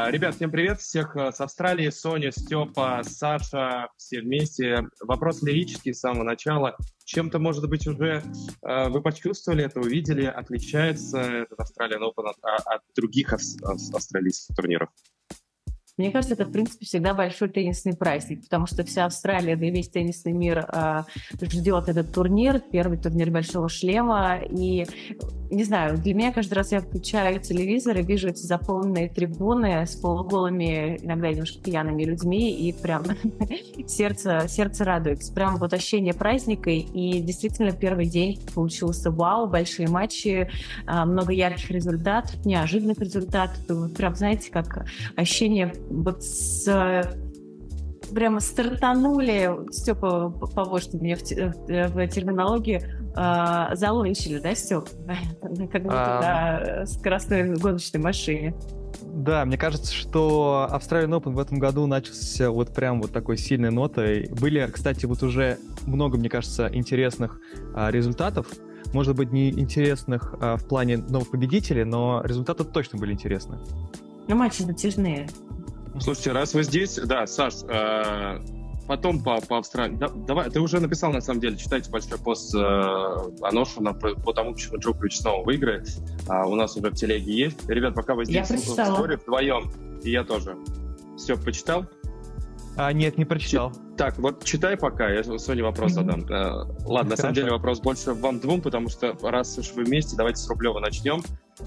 А, ребят, всем привет, всех э, с Австралии, Соня, Степа, Саша, все вместе. Вопрос лирический с самого начала. Чем-то, может быть, уже э, вы почувствовали это, увидели, отличается этот Australian Open от, а, от других австралийских турниров? Мне кажется, это, в принципе, всегда большой теннисный праздник, потому что вся Австралия, да и весь теннисный мир э, ждет этот турнир, первый турнир Большого Шлема. И, не знаю, для меня каждый раз я включаю телевизор и вижу эти заполненные трибуны с полуголыми, иногда немножко пьяными людьми, и прям сердце, сердце радуется. Прям вот ощущение праздника, и действительно первый день получился вау, большие матчи, э, много ярких результатов, неожиданных результатов. Прям, знаете, как ощущение вот с прямо стартанули, Степа, поможешь ты мне в, в терминологии, э, залончили, да, Степ? Как будто а... на скоростной гоночной машине. Да, мне кажется, что Australian Open в этом году начался вот прям вот такой сильной нотой. Были, кстати, вот уже много, мне кажется, интересных а, результатов. Может быть, не интересных а, в плане новых победителей, но результаты точно были интересны. Ну, матчи затяжные. Слушайте, раз вы здесь, да, Саш, э, потом по, по Австралии. Да, давай, ты уже написал, на самом деле, читайте большой пост э, Аношина по, по тому, почему Джокович снова выиграет. А, у нас уже в телеге есть. Ребят, пока вы здесь в споре вдвоем, и я тоже. Все, почитал? А, нет, не прочитал. Так, вот читай пока, я Соне вопрос задам. Э, ладно, на самом деле вопрос больше вам двум, потому что раз уж вы вместе, давайте с Рублева начнем.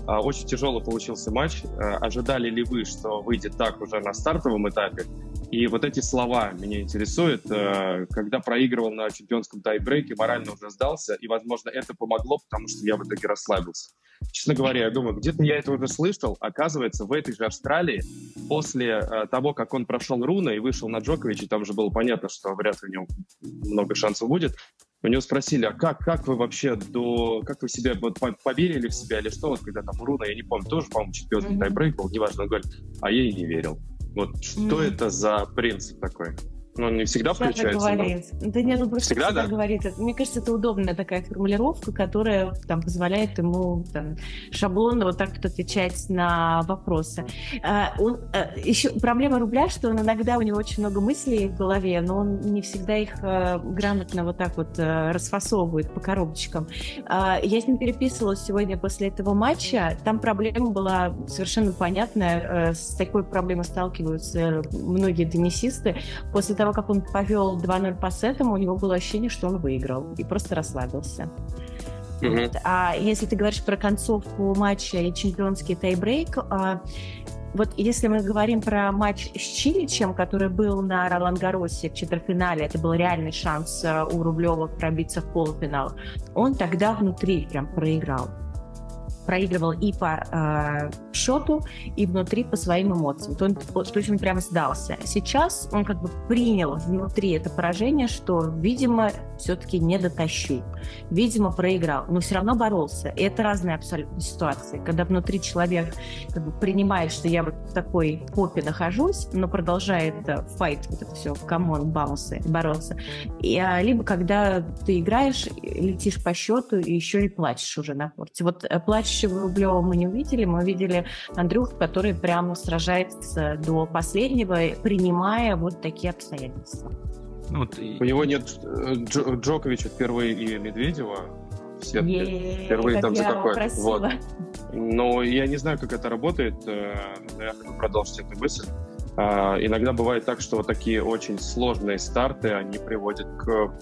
А, очень тяжелый получился матч. А, ожидали ли вы, что выйдет так уже на стартовом этапе? И вот эти слова меня интересуют. А, когда проигрывал на чемпионском тайбрейке, морально уже сдался, и, возможно, это помогло, потому что я в итоге расслабился. Честно говоря, я думаю, где-то я это уже слышал. Оказывается, в этой же Австралии, после того, как он прошел Руна и вышел на Джоковича, там же было понятно, что вряд ли у него много шансов будет, у него спросили, а как, как вы вообще до... Как вы себе вот, поверили в себя или что? Вот когда там Руна, я не помню, тоже, по-моему, чемпионский mm-hmm. тайбрейк был, неважно, он говорит, а я и не верил. Вот что mm-hmm. это за принцип такой? Но он не всегда всегда включается. говорит. Но... Да нет, он просто всегда, всегда да? говорит. Мне кажется, это удобная такая формулировка, которая там позволяет ему там, шаблонно вот так вот отвечать на вопросы. А, он, а, еще проблема рубля, что он иногда у него очень много мыслей в голове, но он не всегда их а, грамотно вот так вот а, расфасовывает по коробочкам. А, я с ним переписывалась сегодня после этого матча. Там проблема была совершенно понятная. А, с такой проблемой сталкиваются многие теннисисты. После того, как он повел 2-0 по сетам, у него было ощущение, что он выиграл и просто расслабился. Mm-hmm. Вот. А если ты говоришь про концовку матча и чемпионский тайбрейк, а, вот если мы говорим про матч с Чиличем, который был на Ролан Гаросе в четвертьфинале, это был реальный шанс а, у Рублева пробиться в полуфинал, он тогда внутри прям проиграл проигрывал и по э, счету, и внутри по своим эмоциям. То, то есть он прямо сдался. Сейчас он как бы принял внутри это поражение, что, видимо, все-таки не дотащил. Видимо, проиграл, но все равно боролся. И это разные абсолютно ситуации. Когда внутри человек как бы принимает, что я вот в такой попе нахожусь, но продолжает э, fight, вот это все, come on, vamos ы, бороться. И, а, либо когда ты играешь, летишь по счету и еще и плачешь уже на корте. Вот э, плачущего Рублева мы не увидели, мы увидели Андрюху, который прямо сражается до последнего, принимая вот такие обстоятельства. Ну, вот. У него нет э, Дж- Джоковича впервые и Медведева в сетке. Впервые там за какое Вот. Но я не знаю, как это работает, э, но я хочу продолжить эту мысль. А, иногда бывает так, что вот такие очень сложные старты, они приводят к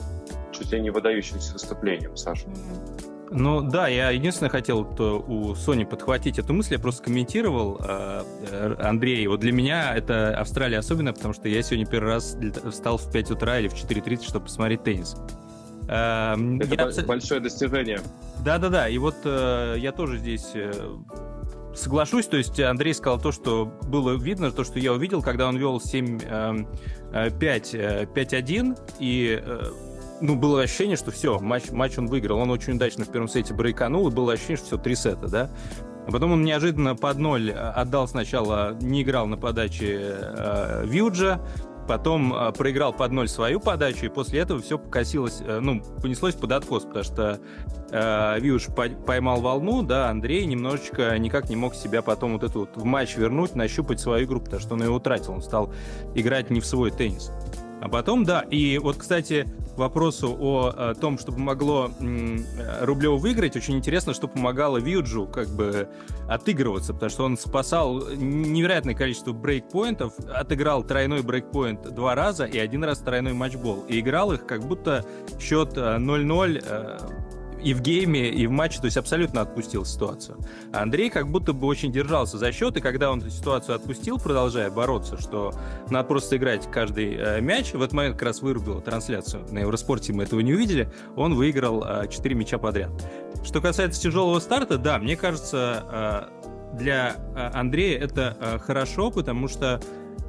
чуть ли не выдающимся выступлениям, Саша. Mm-hmm. Ну да, я единственное хотел у Сони подхватить эту мысль, я просто комментировал, э, э, Андрей, вот для меня это Австралия особенно, потому что я сегодня первый раз встал в 5 утра или в 4.30, чтобы посмотреть теннис. Эм, это я... большое достижение. Да-да-да, и вот э, я тоже здесь соглашусь, то есть Андрей сказал то, что было видно, то, что я увидел, когда он вел 7-5, 5-1, и ну, было ощущение, что все, матч, матч он выиграл. Он очень удачно в первом сете брейканул, и было ощущение, что все, три сета, да. А потом он неожиданно под ноль отдал сначала, не играл на подаче э, Вьюджа, потом э, проиграл под ноль свою подачу, и после этого все покосилось, э, ну, понеслось под откос, потому что э, Виуш поймал волну, да, Андрей немножечко никак не мог себя потом вот эту вот в матч вернуть, нащупать свою игру, потому что он ее утратил, он стал играть не в свой теннис. А потом, да, и вот, кстати, вопросу о, о том, что помогло Рублеву выиграть, очень интересно, что помогало Вьюджу как бы отыгрываться, потому что он спасал невероятное количество брейкпоинтов, отыграл тройной брейкпоинт два раза и один раз тройной матчбол, и играл их как будто счет 0-0 и в гейме, и в матче, то есть абсолютно отпустил ситуацию. А Андрей как будто бы очень держался за счет, и когда он эту ситуацию отпустил, продолжая бороться, что надо просто играть каждый э, мяч, в этот момент как раз вырубил трансляцию на Евроспорте, мы этого не увидели, он выиграл э, 4 мяча подряд. Что касается тяжелого старта, да, мне кажется, э, для э, Андрея это э, хорошо, потому что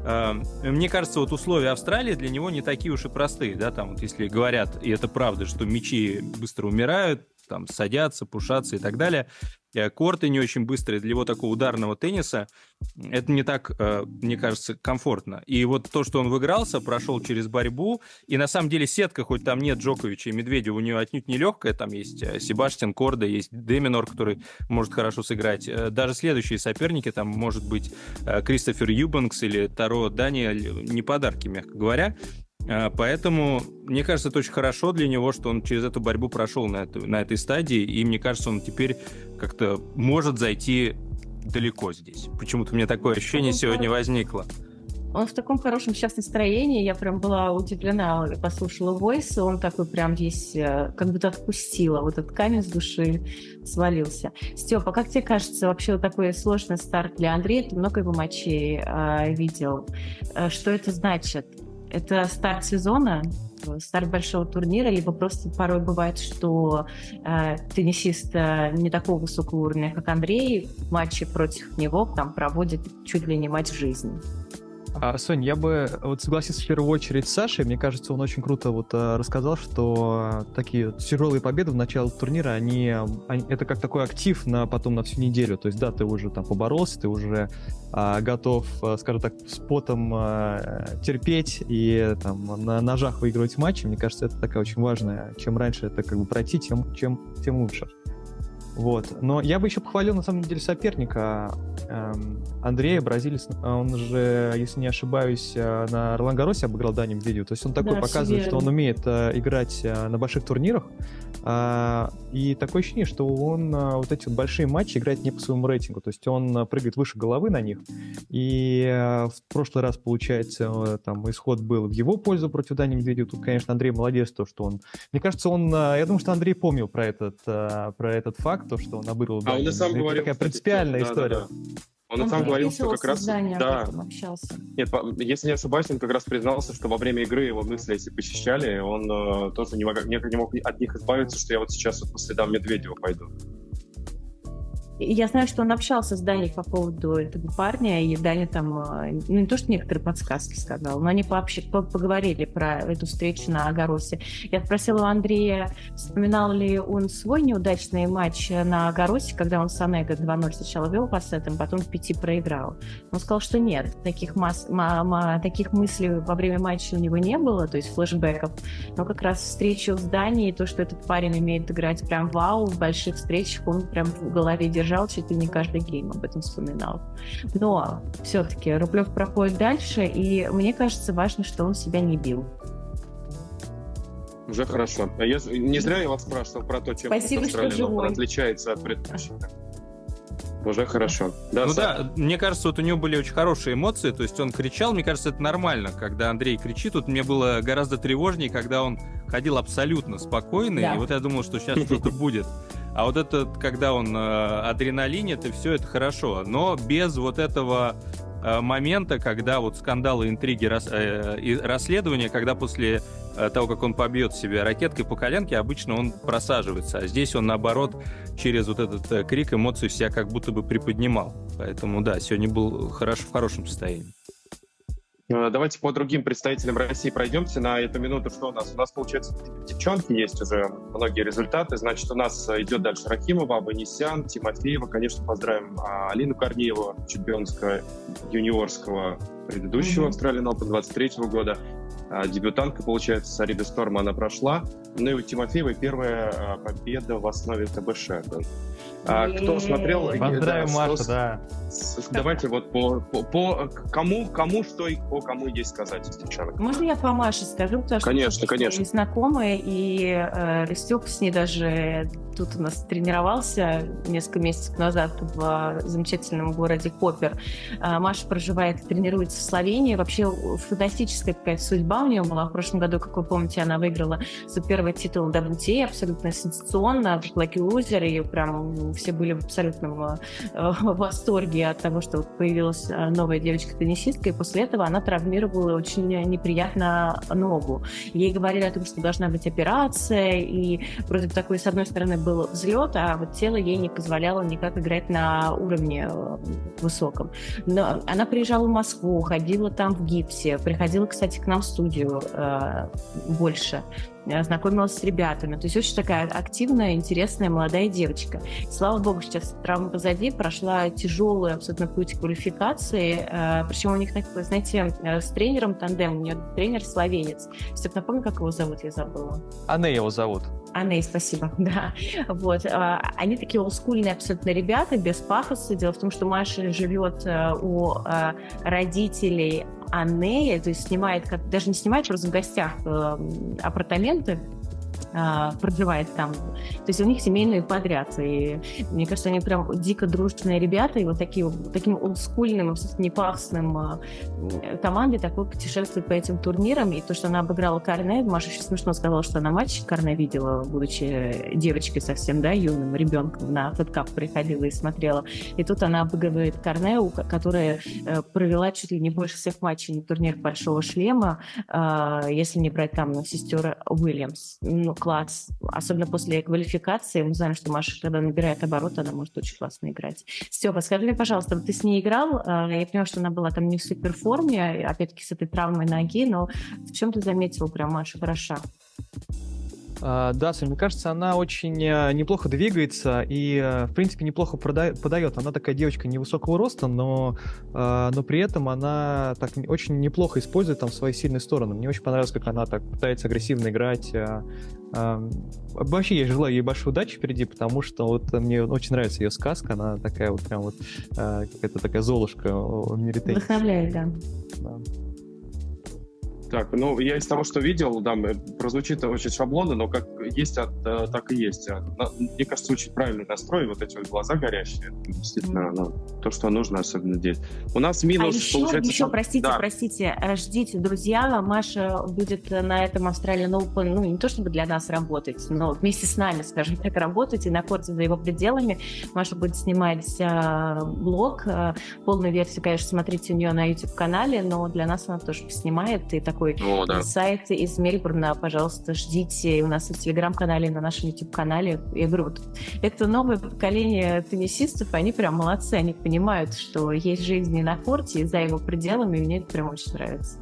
мне кажется, вот условия Австралии для него не такие уж и простые, да, там вот если говорят, и это правда, что мечи быстро умирают, там садятся, пушатся и так далее, Э, корты не очень быстрые для его такого ударного тенниса. Это не так, э, мне кажется, комфортно. И вот то, что он выигрался, прошел через борьбу, и на самом деле сетка, хоть там нет Джоковича и Медведева, у нее отнюдь не легкая, там есть э, Себастьян Корда, есть Деминор, который может хорошо сыграть. Даже следующие соперники, там может быть Кристофер Юбанкс или Таро Даниэль, не подарки, мягко говоря. А, поэтому, мне кажется, это очень хорошо для него, что он через эту борьбу прошел на, эту, на этой стадии, и мне кажется, он теперь как-то может зайти далеко здесь. Почему-то у меня такое ощущение сегодня возникло. Он в таком хорошем сейчас настроении, я прям была удивлена, послушала войс, он такой прям весь, э, как будто отпустила, вот этот камень с души свалился. Степа, как тебе кажется, вообще вот такой сложный старт для Андрея, ты много его матчей э, видел, что это значит? Это старт сезона, старт большого турнира, либо просто порой бывает, что э, теннисист э, не такого высокого уровня, как Андрей, матчи против него там проводит чуть ли не матч жизни. А, Сонь, я бы вот согласился в первую очередь с Сашей. Мне кажется, он очень круто вот а, рассказал, что такие тяжелые победы в начале турнира, они, они это как такой актив на потом на всю неделю. То есть, да, ты уже там поборолся, ты уже а, готов, скажем так, с потом а, терпеть и там на ножах выигрывать матчи. Мне кажется, это такая очень важная. Чем раньше это как бы пройти, тем, чем, тем лучше. Вот. Но я бы еще похвалил, на самом деле, соперника эм, Андрея, бразилец. Он же, если не ошибаюсь, э, на Ролан Гаросе обыграл Дани Медведеву. То есть он такой да, показывает, что он умеет э, играть э, на больших турнирах. Э, и такое ощущение, что он э, вот эти вот большие матчи играет не по своему рейтингу. То есть он э, прыгает выше головы на них. И э, в прошлый раз, получается, э, там исход был в его пользу против Дани Медведева. Тут, конечно, Андрей молодец, то, что он... Мне кажется, он... Э, я думаю, что Андрей помнил про этот, э, про этот факт, то, что он обыграл. А он и сам говорил, такая принципиальная кстати, история. Да, да. Он, он сам говорил, что как раз... Да. Общался. Нет, если не ошибаюсь, он как раз признался, что во время игры его мысли эти посещали, он э, тоже не мог, не мог от них избавиться, что я вот сейчас вот по следам Медведева пойду. Я знаю, что он общался с Даней по поводу этого парня, и Даня там, э, ну не то, что некоторые подсказки сказал, но они вообще поговорили про эту встречу на Огоросе. Я спросила у Андрея, вспоминал ли он свой неудачный матч на Гарросе, когда он с Сонего 2-0 сначала вел по сетам, потом в пяти проиграл. Он сказал, что нет, таких, масс, ма, таких мыслей во время матча у него не было, то есть флешбеков, но как раз встречу с Даней, то, что этот парень умеет играть прям вау, в больших встречах он прям в голове держит держал чуть ли не каждый гейм, об этом вспоминал. Но все-таки Рублев проходит дальше, и мне кажется, важно, что он себя не бил. Уже хорошо. А я, не зря я вас спрашивал про то, чем Спасибо, Австралия отличается от предыдущих. Уже хорошо. Да, ну Саш? да, мне кажется, вот у него были очень хорошие эмоции, то есть он кричал, мне кажется, это нормально, когда Андрей кричит. Тут мне было гораздо тревожнее, когда он ходил абсолютно спокойный, да. и вот я думал, что сейчас что-то будет. А вот это, когда он э, адреналинит, и все это хорошо. Но без вот этого э, момента, когда вот скандалы, интриги, рас, э, и расследования, когда после э, того, как он побьет себя ракеткой по коленке, обычно он просаживается. А здесь он, наоборот, через вот этот э, крик эмоцию себя как будто бы приподнимал. Поэтому, да, сегодня был хорош, в хорошем состоянии. Э, давайте по другим представителям России пройдемся на эту минуту. Что у нас? У нас, получается, девчонки есть уже многие результаты. Значит, у нас идет дальше Рахимова, Абанисян, Тимофеева. Конечно, поздравим а, Алину Корнееву, чемпионского юниорского предыдущего mm-hmm. Australian Open 23 года. А, дебютантка, получается, Сарида Сторм, она прошла. Ну и у Тимофеева первая а, победа в основе. Да. А, кто смотрел... Поздравим, да, Маша, да. Давайте вот по, по, по кому, кому что и по кому есть сказать девчонок. Можно я по Маше скажу? Потому конечно, что конечно. знакомые, и э, Степ с ней даже тут у нас тренировался несколько месяцев назад в замечательном городе Копер. Э, Маша проживает и тренируется в Словении. Вообще фантастическая какая-то судьба у нее была. В прошлом году, как вы помните, она выиграла свой первый титул WTA, абсолютно сенсационно, в Lucky Loser, и прям все были в абсолютном э, восторге от того, что появилась э, новая девочка-теннисистка, и после этого она травмировала очень неприятно ногу. Ей говорили о том, что должна быть операция, и вроде бы такой, с одной стороны, был взлет, а вот тело ей не позволяло никак играть на уровне э, высоком. Но она приезжала в Москву, ходила там в гипсе, приходила, кстати, к нам в студию э, больше. Э, знакомилась с ребятами. То есть очень такая активная, интересная молодая девочка. Слава богу, сейчас травма позади, прошла тяжелый абсолютно путь квалификации. Э, Причем у них, знаете, э, с тренером тандем, у нее тренер словенец. Степ, напомню, как его зовут, я забыла. Анне его зовут. Анне, спасибо, да. Вот. Они такие олдскульные абсолютно ребята, без пафоса. Дело в том, что Маша живет у родителей Анея, то есть снимает, как, даже не снимает, просто в гостях э, апартаменты, а, проживает там. То есть у них семейные подряд. И мне кажется, они прям дико дружные ребята, и вот такие, таким олдскульным, абсолютно непахсным а, командой такой путешествует по этим турнирам. И то, что она обыграла Карне, Маша еще смешно сказала, что она матч Карне видела, будучи девочкой совсем, да, юным ребенком, на фэткап приходила и смотрела. И тут она обыгрывает Карне, которая э, провела чуть ли не больше всех матчей на турнир Большого шлема, а, если не брать там сестер Уильямс. Ну, класс. Особенно после квалификации. Мы знаем, что Маша, когда набирает обороты, она может очень классно играть. Степа, скажи мне, пожалуйста, ты с ней играл? А, я понимаю, что она была там не в суперформе, опять-таки с этой травмой ноги, но в чем ты заметила прям Маша хороша? Uh, да, мне кажется, она очень uh, неплохо двигается и, uh, в принципе, неплохо подает. Она такая девочка невысокого роста, но, но при этом она так очень неплохо использует там свои сильные стороны. Мне очень понравилось, как она так пытается агрессивно играть, Вообще, я желаю ей большой удачи впереди, потому что вот мне очень нравится ее сказка, она такая вот прям вот какая-то такая золушка в мире. Вдохновляет, да. да. Так, ну, я из того, что видел, да, прозвучит очень шаблонно, но как есть, а, так и есть. А, мне кажется, очень правильный настрой, вот эти вот глаза горящие, действительно, ну, то, что нужно, особенно здесь. У нас минус, а еще, получается... еще, простите, да. простите, ждите, друзья, Маша будет на этом Australian Open, ну, не то чтобы для нас работать, но вместе с нами, скажем так, работать и на корте за его пределами. Маша будет снимать э, блог, э, полную версию, конечно, смотрите у нее на YouTube-канале, но для нас она тоже снимает, и так такой О, да. сайт из Мельбурна, пожалуйста, ждите у нас в Телеграм-канале, на нашем YouTube-канале. Я говорю, вот это новое поколение теннисистов, они прям молодцы, они понимают, что есть жизнь не на корте, и за его пределами, и мне это прям очень нравится.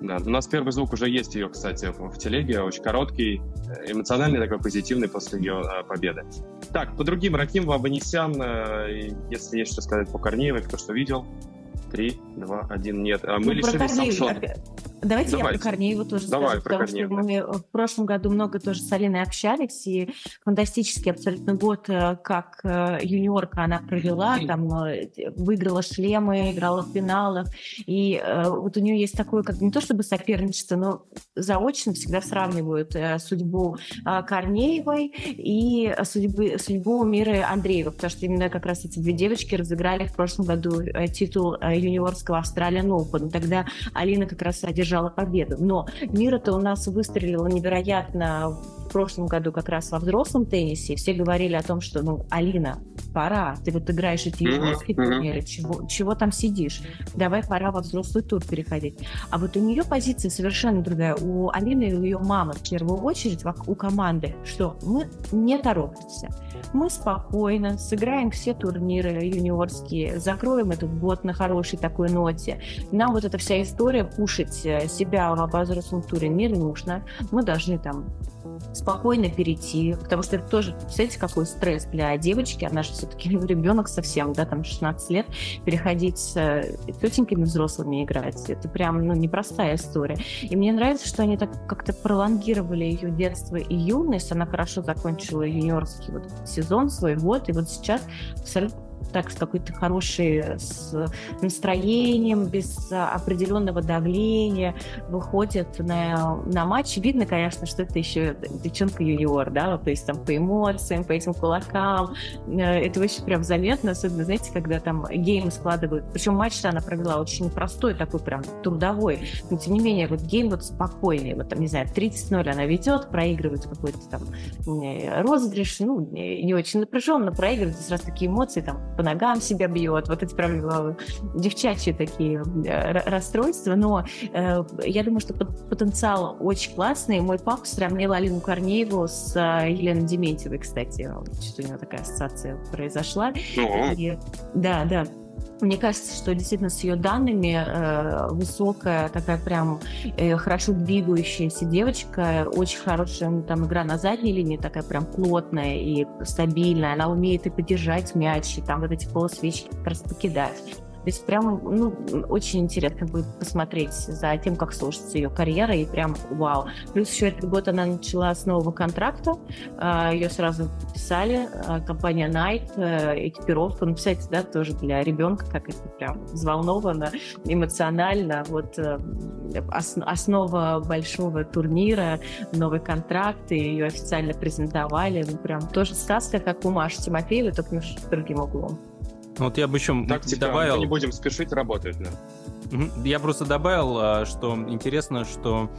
Да, у нас первый звук уже есть ее, кстати, в телеге, очень короткий, эмоциональный, такой позитивный после ее э, победы. Так, по другим, Рахим Вабанисян, э, если есть что сказать по Корнеевой, кто что видел, три, два, один, нет. А мы ну, лишились Самшона. Давайте, Давайте я про Корнееву тоже Давай, скажу, потому что мы в прошлом году много тоже с Алиной общались, и фантастический абсолютно год, э, как э, юниорка она провела, там э, выиграла шлемы, играла в финалах, и вот у нее есть такое, как не то чтобы соперничество, но заочно всегда сравнивают судьбу Корнеевой и судьбы, судьбу Миры Андреева, потому что именно как раз эти две девочки разыграли в прошлом году титул юниорского Australian Open. Тогда Алина как раз одержала одержала победу. Но Мира-то у нас выстрелила невероятно прошлом году как раз во взрослом теннисе, все говорили о том, что, ну, Алина, пора, ты вот играешь эти юношеские mm-hmm. турниры, чего, чего там сидишь, давай пора во взрослый тур переходить. А вот у нее позиция совершенно другая. У Алины и у ее мамы в первую очередь, у команды, что мы не торопимся. Мы спокойно сыграем все турниры юниорские, закроем этот год на хорошей такой ноте. Нам вот эта вся история пушить э, себя в взрослом туре не нужно. Мы должны там спокойно перейти, потому что это тоже, представляете, какой стресс для девочки, она же все-таки ребенок совсем, да, там 16 лет, переходить с э, тетеньками взрослыми играть, это прям, ну, непростая история. И мне нравится, что они так как-то пролонгировали ее детство и юность, она хорошо закончила юниорский вот сезон, свой год, и вот сейчас абсолютно так с какой-то хорошей с настроением, без определенного давления выходит на, на матч. Видно, конечно, что это еще девчонка юниор, да, то есть там по эмоциям, по этим кулакам. Э, это очень прям заметно, особенно, знаете, когда там гейм складывают. Причем матч она провела очень непростой, такой прям трудовой. Но тем не менее, вот гейм вот спокойный. Вот там, не знаю, 30-0 она ведет, проигрывает какой-то там э, розыгрыш, ну, не очень напряженно проигрывает, сразу такие эмоции там ногам себя бьет, вот эти прям э, девчачьи такие э, расстройства, но э, я думаю, что потенциал очень классный. Мой папа сравнил Алину Корнееву с Еленой Дементьевой, кстати, что у него такая ассоциация произошла. Ну. И, да, да, мне кажется, что действительно с ее данными э, высокая, такая прям э, хорошо двигающаяся девочка, очень хорошая там игра на задней линии, такая прям плотная и стабильная. Она умеет и поддержать мяч, и там вот эти полусвечки как раз покидать. То есть прям ну, очень интересно будет посмотреть за тем, как сложится ее карьера, и прям вау. Плюс еще этот год она начала с нового контракта, а, ее сразу подписали, а, компания Nike, э, экипировку, ну, представляете, да, тоже для ребенка, как это прям взволновано, эмоционально, вот э, основа большого турнира, новый контракт, и ее официально презентовали, ну, прям тоже сказка, как у Маши Тимофеевой, только с другим углом. Вот я бы еще Тактика, добавил... Мы не будем спешить, работает, да. Я просто добавил, а, что интересно, что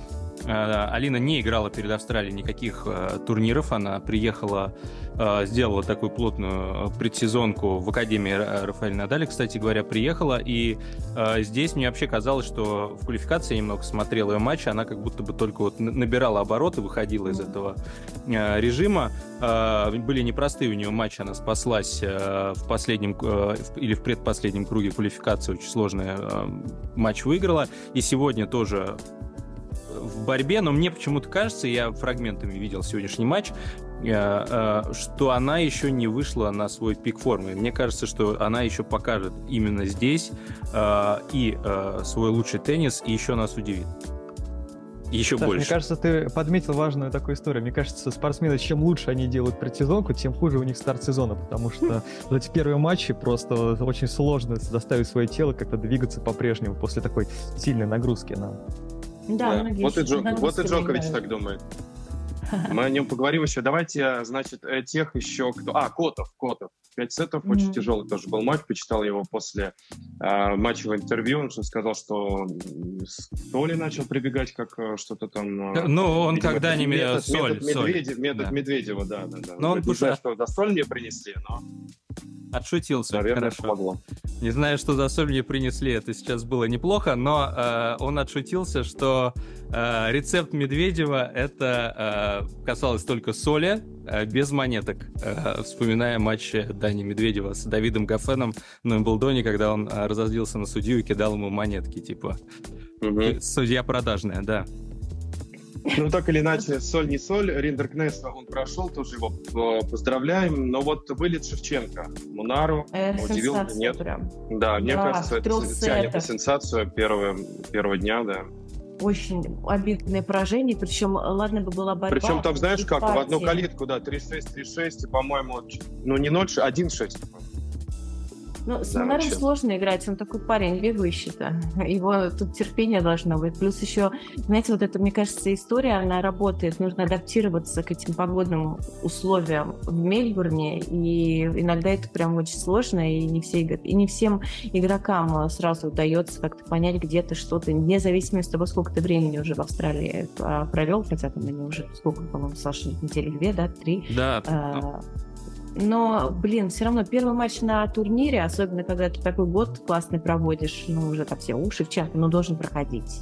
Алина не играла перед Австралией никаких э, турниров. Она приехала, э, сделала такую плотную предсезонку в Академии Рафаэля Надаля, кстати говоря, приехала. И здесь мне вообще казалось, что в квалификации я немного смотрел ее матч, она как будто бы только вот набирала обороты, выходила из этого режима. Были непростые у нее матчи, она спаслась в последнем или в предпоследнем круге квалификации, очень сложный матч выиграла. И сегодня тоже борьбе, но мне почему-то кажется, я фрагментами видел сегодняшний матч, э, э, что она еще не вышла на свой пик формы. Мне кажется, что она еще покажет именно здесь э, и свой лучший теннис, и еще нас удивит. Еще Саш, больше. Мне кажется, ты подметил важную такую историю. Мне кажется, спортсмены, чем лучше они делают предсезонку, тем хуже у них старт сезона, потому что за эти первые матчи просто очень сложно заставить свое тело как-то двигаться по-прежнему после такой сильной нагрузки на да, да. Вот, и Джо, вот и Джокович так думает. Мы о нем поговорим еще. Давайте, значит, э, тех еще кто... А, Котов, Котов. Пять сетов, mm-hmm. очень тяжелый тоже был матч. Почитал его после э, матчевого интервью. Он сказал, что Соли начал прибегать, как э, что-то там... Э, ну, он когда-нибудь... Метод, соль, метод, соль. Медведев, метод да. Медведева, да, да, да. Но он, он не знаю, что за соль мне принесли, но... Отшутился. Наверное, Хорошо. помогло. Не знаю, что за соль мне принесли, это сейчас было неплохо, но э, он отшутился, что э, рецепт Медведева это э, касалось только соли, э, без монеток. Э, вспоминая матч Дани Медведева с Давидом Гафеном на Эмблдоне, когда он э, разозлился на судью и кидал ему монетки, типа. Угу. Судья продажная, да. Ну, так или иначе, соль не соль. Риндер Кнесса, он прошел, тоже его э, поздравляем. Но вот вылет Шевченко, Мунару, э, удивил нет? Прям. Да, мне да, кажется, это тянет сенсацию первого, первого дня, да очень обидное поражение, причем, ладно бы была борьба. Причем там, знаешь как, партии. в одну калитку, да, 3-6, 3-6, и, по-моему, ну не 0, 1-6. Ну, с да, сложно играть, он такой парень бегающий-то. Его тут терпение должно быть. Плюс еще, знаете, вот это, мне кажется, история, она работает. Нужно адаптироваться к этим погодным условиям в Мельбурне, и иногда это прям очень сложно, и не, все, и не всем игрокам сразу удается как-то понять где-то что-то, вне зависимости от того, сколько ты времени уже в Австралии а, провел, хотя там они уже, сколько, по-моему, Саша, недели две, да, три. Да. А, но, блин, все равно первый матч на турнире, особенно когда ты такой год классный проводишь, ну, уже там все уши в чат, ну, должен проходить.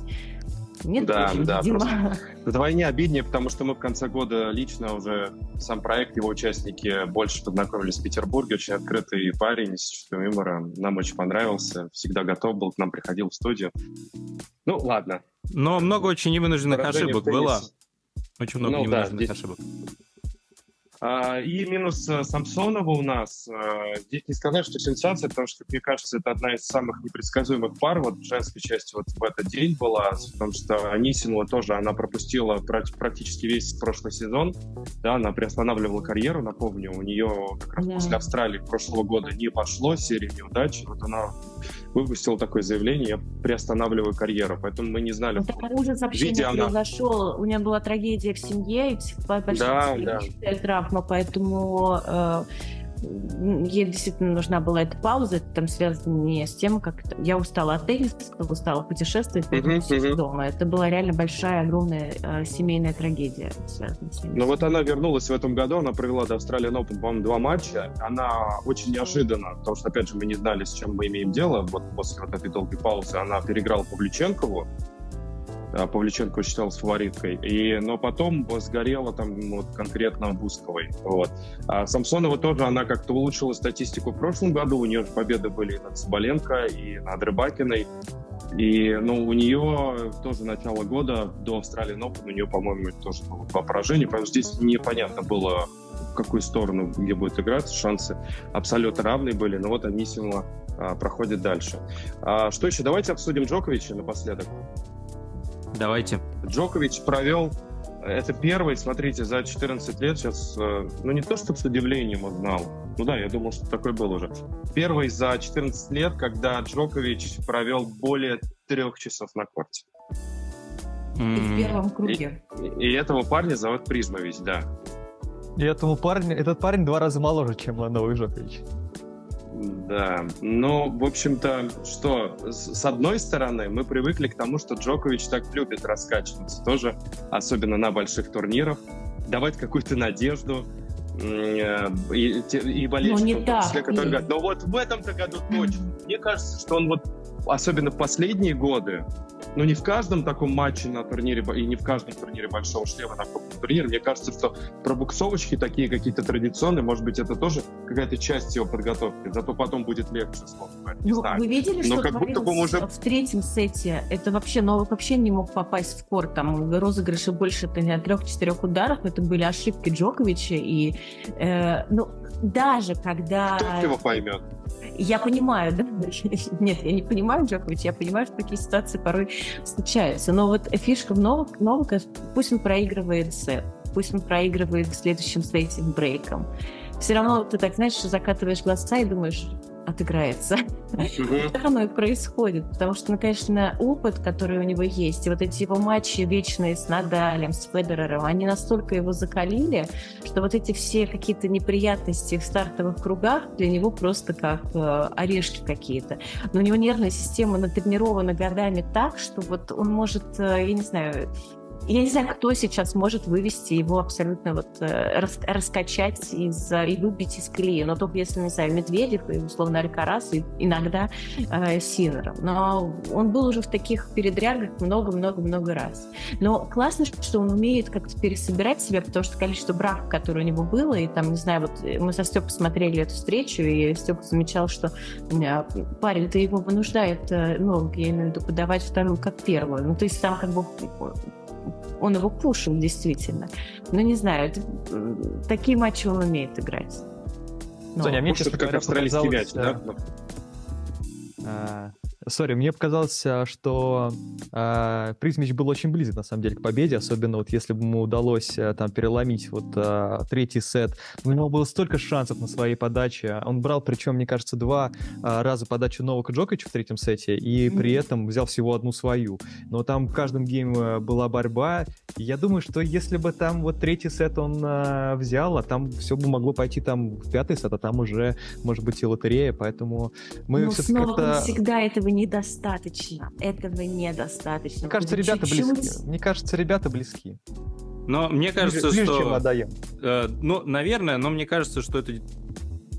Нет, да, очень, да, видимо. просто вдвойне обиднее, потому что мы в конце года лично уже сам проект, его участники больше познакомились в Петербурге, очень открытый парень с чувством юмора, нам очень понравился, всегда готов был, к нам приходил в студию. Ну, ладно. Но много очень невынужденных ошибок было. Очень много ну, невынужденных да, здесь... ошибок. А, и минус э, Самсонова у нас. Э, здесь не сказать, что сенсация, потому что, мне кажется, это одна из самых непредсказуемых пар. Вот в женской части вот в этот день была, потому что Анисимова тоже, она пропустила практически весь прошлый сезон. Да, она приостанавливала карьеру, напомню, у нее как раз yeah. после Австралии прошлого года не пошло, серия неудач. Вот она выпустила такое заявление, я приостанавливаю карьеру, поэтому мы не знали. Ну, так ужас вообще не она... произошел. У нее была трагедия в семье, и большая да, да. травма, поэтому э, ей действительно нужна была эта пауза, это там связано не с тем, как я устала от тенниса, устала путешествовать, поэтому uh-huh, uh-huh. дома. Это была реально большая, огромная э, семейная трагедия, связанная с Ну вот она вернулась в этом году, она провела до Australian Open, по-моему, два матча. Она очень неожиданно, потому что, опять же, мы не знали, с чем мы имеем дело. Вот после вот этой долгой паузы она переиграла Павличенкову, а Павличенко считалась фавориткой. И, но потом сгорела там вот, конкретно Бусковой. Вот. А Самсонова тоже, она как-то улучшила статистику в прошлом году. У нее же победы были и над Соболенко, и над Рыбакиной. И, ну, у нее тоже начало года до Австралии Open, у нее, по-моему, тоже было два поражения, потому что здесь непонятно было, в какую сторону, где будет играться, шансы абсолютно равные были, но вот Анисимова а, проходит дальше. А, что еще? Давайте обсудим Джоковича напоследок. Давайте. Джокович провел это первый, смотрите, за 14 лет сейчас, э, ну не то, что с удивлением узнал, ну да, я думал, что такой был уже. Первый за 14 лет, когда Джокович провел более трех часов на корте. И в первом круге. И, и этого парня зовут Призмович, да. И этому парню, этот парень два раза моложе, чем новый Джокович. Да, ну, в общем-то, что, с одной стороны, мы привыкли к тому, что Джокович так любит раскачиваться тоже, особенно на больших турнирах, давать какую-то надежду, э, и, и болельщикам, ну, числе, которые говорят, но вот в этом-то году точно. Мне кажется, что он вот, особенно в последние годы, но не в каждом таком матче на турнире, и не в каждом турнире большого шлема на крупном турнире. Мне кажется, что пробуксовочки такие какие-то традиционные, может быть, это тоже какая-то часть его подготовки, зато потом будет легче, словно Не ну, знаю. Вы видели, но что как будто бы уже... в третьем сете? Это вообще, Новак вообще не мог попасть в корт, там розыгрыши больше от трех-четырех ударов, это были ошибки Джоковича, и, э, ну, даже когда... Кто его поймет? Я понимаю, да? Нет, я не понимаю Джокович, я понимаю, что такие ситуации порой случаются. Но вот фишка в Новак, Новака, пусть он проигрывает сет, пусть он проигрывает в следующем брейком. Все равно ты так, знаешь, закатываешь глаза и думаешь, отыграется. Mm-hmm. Так оно и происходит, потому что, ну, конечно, опыт, который у него есть, и вот эти его матчи вечные с Надалем, с Федерером, они настолько его закалили, что вот эти все какие-то неприятности в стартовых кругах для него просто как э, орешки какие-то. Но у него нервная система натренирована годами так, что вот он может, э, я не знаю, я не знаю, кто сейчас может вывести его абсолютно вот э, рас, раскачать из, и выбить из колеи. Но только если, не знаю, Медведев и, условно, Алькарас, и иногда э, Синером. Но он был уже в таких передрягах много-много-много раз. Но классно, что он умеет как-то пересобирать себя, потому что количество браков, которое у него было, и там, не знаю, вот мы со Степой смотрели эту встречу, и Степа замечал, что э, парень-то его вынуждает, э, ну, я имею в виду, подавать вторую как первую. Ну, то есть там как бы он его пушил действительно. Но не знаю, это, такие матчи он умеет играть. Но. Соня, мне, честно говоря, австралийский мяч, да? А, Sorry, мне показалось, э, что э, Призмич был очень близок, на самом деле, к победе, особенно вот если бы ему удалось э, там переломить вот э, третий сет. У него было столько шансов на своей подаче. Он брал, причем, мне кажется, два э, раза подачу Новака Джоковича в третьем сете, и mm-hmm. при этом взял всего одну свою. Но там в каждом гейме была борьба, и я думаю, что если бы там вот третий сет он э, взял, а там все бы могло пойти там в пятый сет, а там уже, может быть, и лотерея, поэтому мы Но все-таки как-то... всегда этого недостаточно. Этого недостаточно. Мне кажется, ребята чуть-чуть... близки. Мне кажется, ребята близки. Но мне кажется, ближе, что... Чем отдаем. Э, ну, наверное, но мне кажется, что это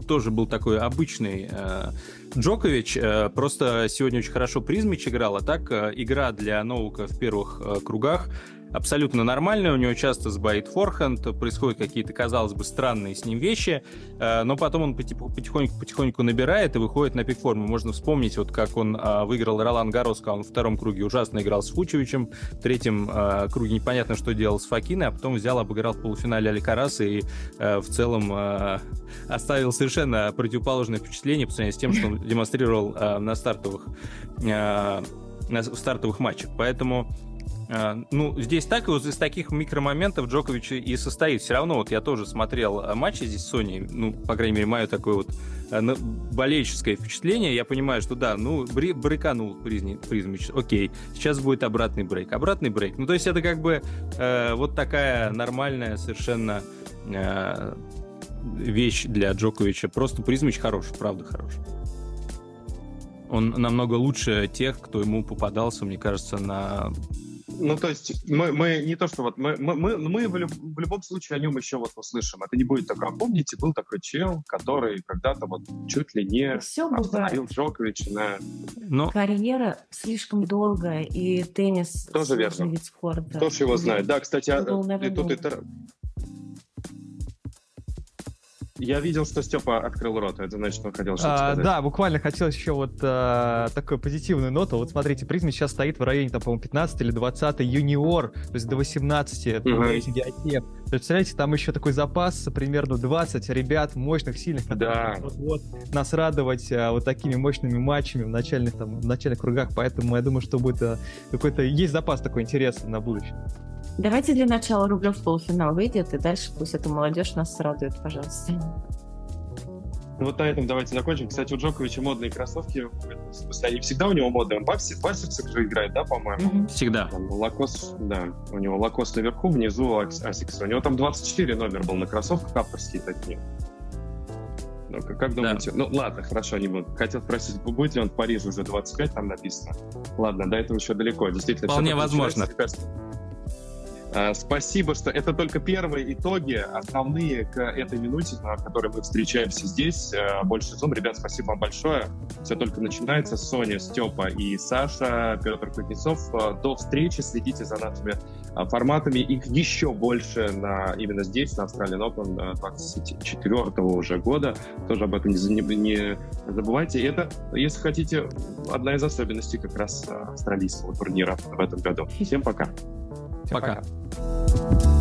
тоже был такой обычный э, Джокович. Э, просто сегодня очень хорошо Призмич играл, а так э, игра для Ноука в первых э, кругах абсолютно нормальная, у него часто сбоит форхенд, происходят какие-то, казалось бы, странные с ним вещи, э, но потом он потихоньку-потихоньку набирает и выходит на пик формы. Можно вспомнить, вот как он а, выиграл Ролан Гарос, он в втором круге ужасно играл с Фучевичем, в третьем а, круге непонятно, что делал с Факиной, а потом взял, обыграл в полуфинале Аликараса и э, в целом э, оставил совершенно противоположное впечатление по сравнению с тем, что он демонстрировал на стартовых на стартовых матчах. Поэтому а, ну, здесь так, и вот из таких микромоментов Джокович и состоит. Все равно, вот я тоже смотрел а, матчи здесь Соней, ну, по крайней мере, мое такое вот а, болельческое впечатление. Я понимаю, что да, ну, бри брейканул Призмич, окей, сейчас будет обратный брейк. Обратный брейк. Ну, то есть это как бы э, вот такая нормальная совершенно э, вещь для Джоковича. Просто Призмич хороший, правда хороший. Он намного лучше тех, кто ему попадался, мне кажется, на ну, то есть мы, мы не то, что вот мы, мы, мы, мы в, люб, в любом случае о нем еще вот услышим. Это не будет такое. Помните, был такой чел, который когда-то вот чуть ли не Все остановил Джоковича на... Но... Карьера слишком долгая, и теннис... Тоже верно. Вид спорта. Кто ж его знает. Да, кстати, а, и тут и я видел, что Степа открыл рот. Это значит, он хотел что-то а, сказать. Да, буквально хотел еще вот а, такую позитивную ноту. Вот смотрите, призм сейчас стоит в районе, там, по-моему, 15 или 20 юниор, то есть до 18. Это угу. Представляете, там еще такой запас, примерно 20 ребят мощных, сильных, да. вот, вот нас радовать а, вот такими мощными матчами в начальных, там, в начальных кругах. Поэтому я думаю, что будет а, какой-то... Есть запас такой интересный на будущее. Давайте для начала Рублев в полуфинал выйдет, и дальше пусть эта молодежь нас радует, пожалуйста. Ну, вот на этом давайте закончим. Кстати, у Джоковича модные кроссовки, в смысле, они всегда у него модные. Он в Asics, в Asics же играет, да, по-моему? Всегда. Там, Lacoste, да, у него Lacoste наверху, внизу Asics. У него там 24 номер был на кроссовках, авторские такие. Ну, как, как думаете? Да. Ну, ладно, хорошо, не буду. Хотел спросить, будет ли он в Париже уже 25, там написано. Ладно, до этого еще далеко. Действительно, Вполне возможно. Э, спасибо, что это только первые итоги, основные к этой минуте, на которой мы встречаемся здесь. Э, больше зум. Ребят, спасибо вам большое. Все только начинается. Соня, Степа и Саша, Петр Кузнецов. Э, до встречи. Следите за нашими форматами. Их еще больше на, именно здесь, на Australian Open 24 уже года. Тоже об этом не, не забывайте. Это, если хотите, одна из особенностей как раз австралийского турнира в этом году. Всем пока. Всем пока. пока.